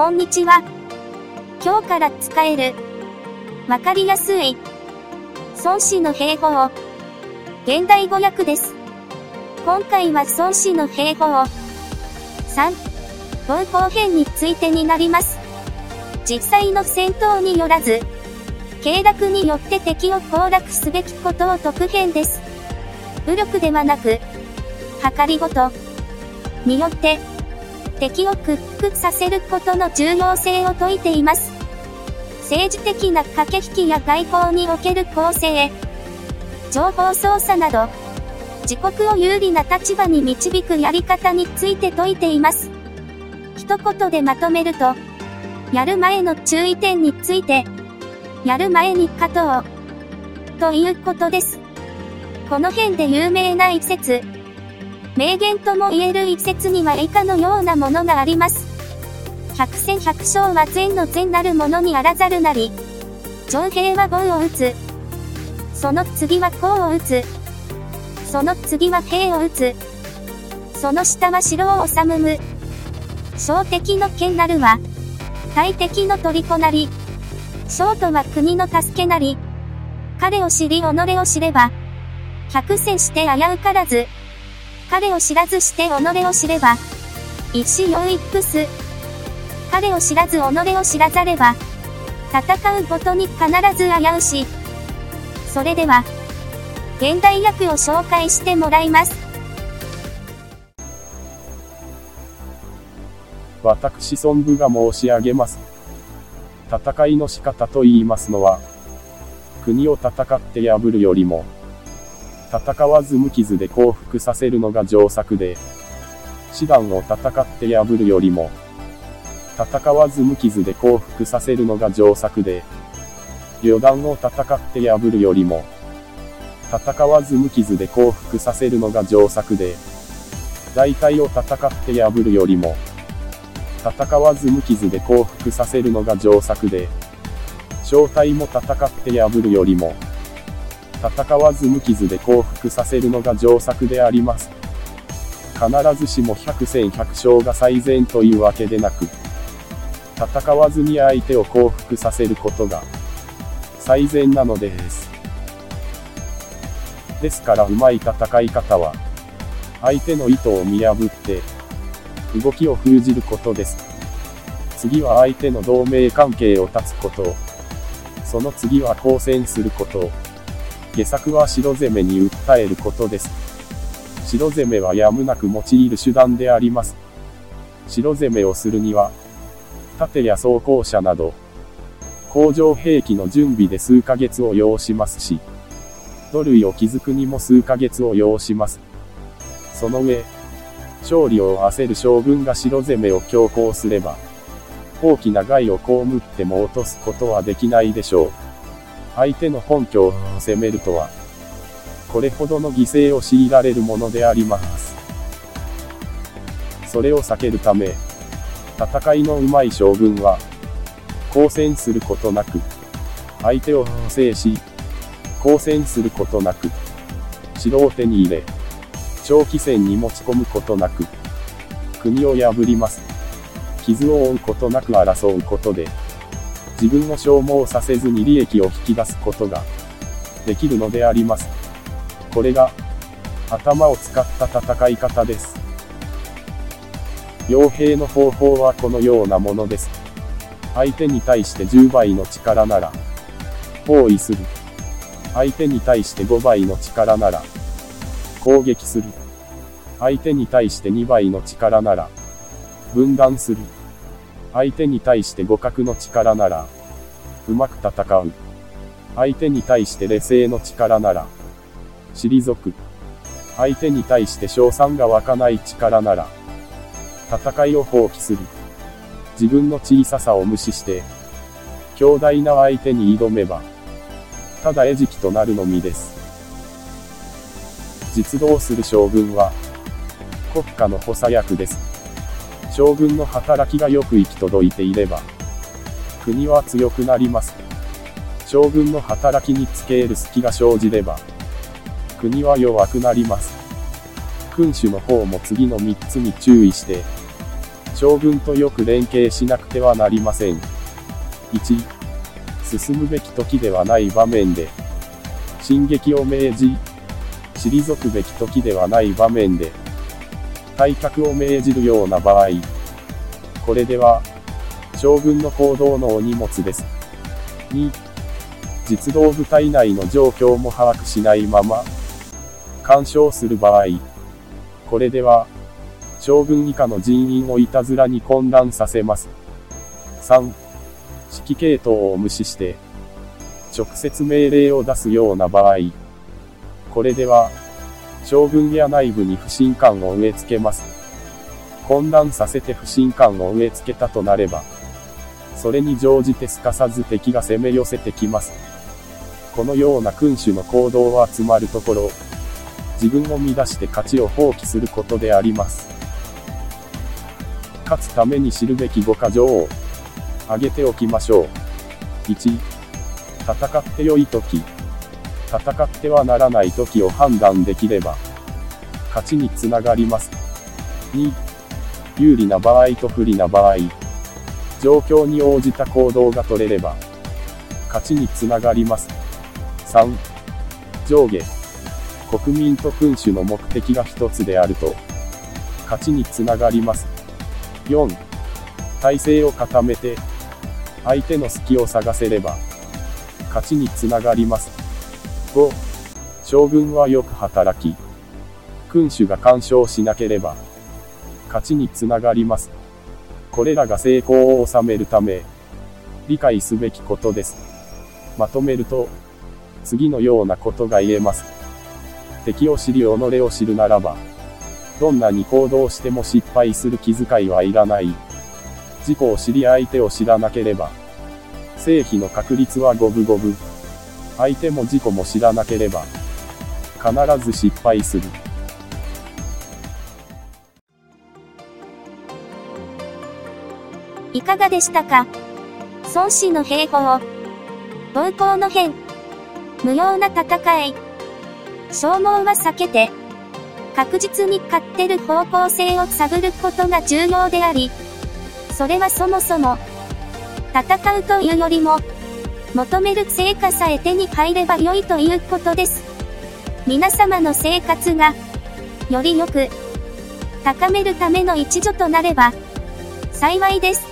こんにちは。今日から使える。わかりやすい。孫子の兵法。現代語訳です。今回は孫子の兵法。3、合法編についてになります。実際の戦闘によらず、経絡によって敵を攻略すべきことを特編です。武力ではなく、計りごとによって、敵を屈服させることの重要性を説いています。政治的な駆け引きや外交における構成、情報操作など、自国を有利な立場に導くやり方について説いています。一言でまとめると、やる前の注意点について、やる前に勝とう、ということです。この辺で有名な一節、名言とも言える一節には以下のようなものがあります。百戦百勝は善の善なるものにあらざるなり。上兵は棒を打つ。その次は甲を打つ。その次は兵を打つ。その下は城を治む。小敵の剣なるは、大敵の虜なり。小とは国の助けなり。彼を知り己を知れば、百戦して危うからず。彼を知らずして己を知れば、一死養育す。彼を知らず己を知らざれば、戦うごとに必ず危うし。それでは、現代訳を紹介してもらいます。私孫武が申し上げます。戦いの仕方と言いますのは、国を戦って破るよりも、戦わず無傷で降伏させるのが上策で、師団を戦って破るよりも、戦わず無傷で降伏させるのが上策で、旅団を戦って破るよりも、戦わず無傷で降伏させるのが上策で、大隊を戦って破るよりも、戦わず無傷で降伏させるのが上策で、小隊も戦って破るよりも、戦わず無傷で降伏させるのが上策であります。必ずしも百戦百勝が最善というわけでなく、戦わずに相手を降伏させることが最善なのです。ですからうまい戦い方は、相手の意図を見破って、動きを封じることです。次は相手の同盟関係を断つこと。その次は交戦すること。下策は城攻めに訴えることです。城攻めはやむなく用いる手段であります。城攻めをするには、盾や装甲車など、工場兵器の準備で数ヶ月を要しますし、土塁を築くにも数ヶ月を要します。その上、勝利を焦る将軍が城攻めを強行すれば、大きな害を被っても落とすことはできないでしょう。相手の本拠を攻めるとは、これほどの犠牲を強いられるものであります。それを避けるため、戦いの上手い将軍は、交戦することなく、相手を制し、交戦することなく、城を手に入れ、長期戦に持ち込むことなく、国を破ります。傷を負うことなく争うことで、自分を消耗させずに利益を引き出すことができるのであります。これが頭を使った戦い方です。傭兵の方法はこのようなものです。相手に対して10倍の力なら包囲する。相手に対して5倍の力なら攻撃する。相手に対して2倍の力なら分断する。相手に対して互角の力なら、うまく戦う。相手に対して劣勢の力なら、退く。相手に対して賞賛が湧かない力なら、戦いを放棄する。自分の小ささを無視して、強大な相手に挑めば、ただ餌食となるのみです。実動する将軍は、国家の補佐役です。将軍の働きがよく行き届いていれば、国は強くなります。将軍の働きにつける隙が生じれば、国は弱くなります。君主の方も次の3つに注意して、将軍とよく連携しなくてはなりません。1、進むべき時ではない場面で、進撃を命じ、退くべき時ではない場面で、退却を命じるような場合、これでは、将軍の行動のお荷物です。2、実動部隊内の状況も把握しないまま、干渉する場合、これでは、将軍以下の人員をいたずらに混乱させます。3、指揮系統を無視して、直接命令を出すような場合、これでは、将軍や内部に不信感を植え付けます。混乱させて不信感を植え付けたとなれば、それに乗じてすかさず敵が攻め寄せてきます。このような君主の行動は集まるところ、自分を乱して勝ちを放棄することであります。勝つために知るべき5か条を挙げておきましょう。1、戦って良い時、戦ってはならない時を判断できれば、勝ちにつながります。2、有利な場合と不利な場合、状況に応じた行動が取れれば、勝ちにつながります。3、上下、国民と君主の目的が一つであると、勝ちにつながります。4、体制を固めて、相手の隙を探せれば、勝ちにつながります。5、将軍はよく働き、君主が干渉しなければ、勝ちにつながります。これらが成功を収めるため、理解すべきことです。まとめると、次のようなことが言えます。敵を知り己を知るならば、どんなに行動しても失敗する気遣いはいらない。自己を知り相手を知らなければ、成否の確率は五分五分。相手も自己も知らなければ、必ず失敗する。いかがでしたか？孫子の兵法。暴行の変。無用な戦い。消耗は避けて、確実に勝ってる方向性を探ることが重要であり、それはそもそも、戦うというよりも、求める成果さえ手に入れば良いということです。皆様の生活が、より良く、高めるための一助となれば、幸いです。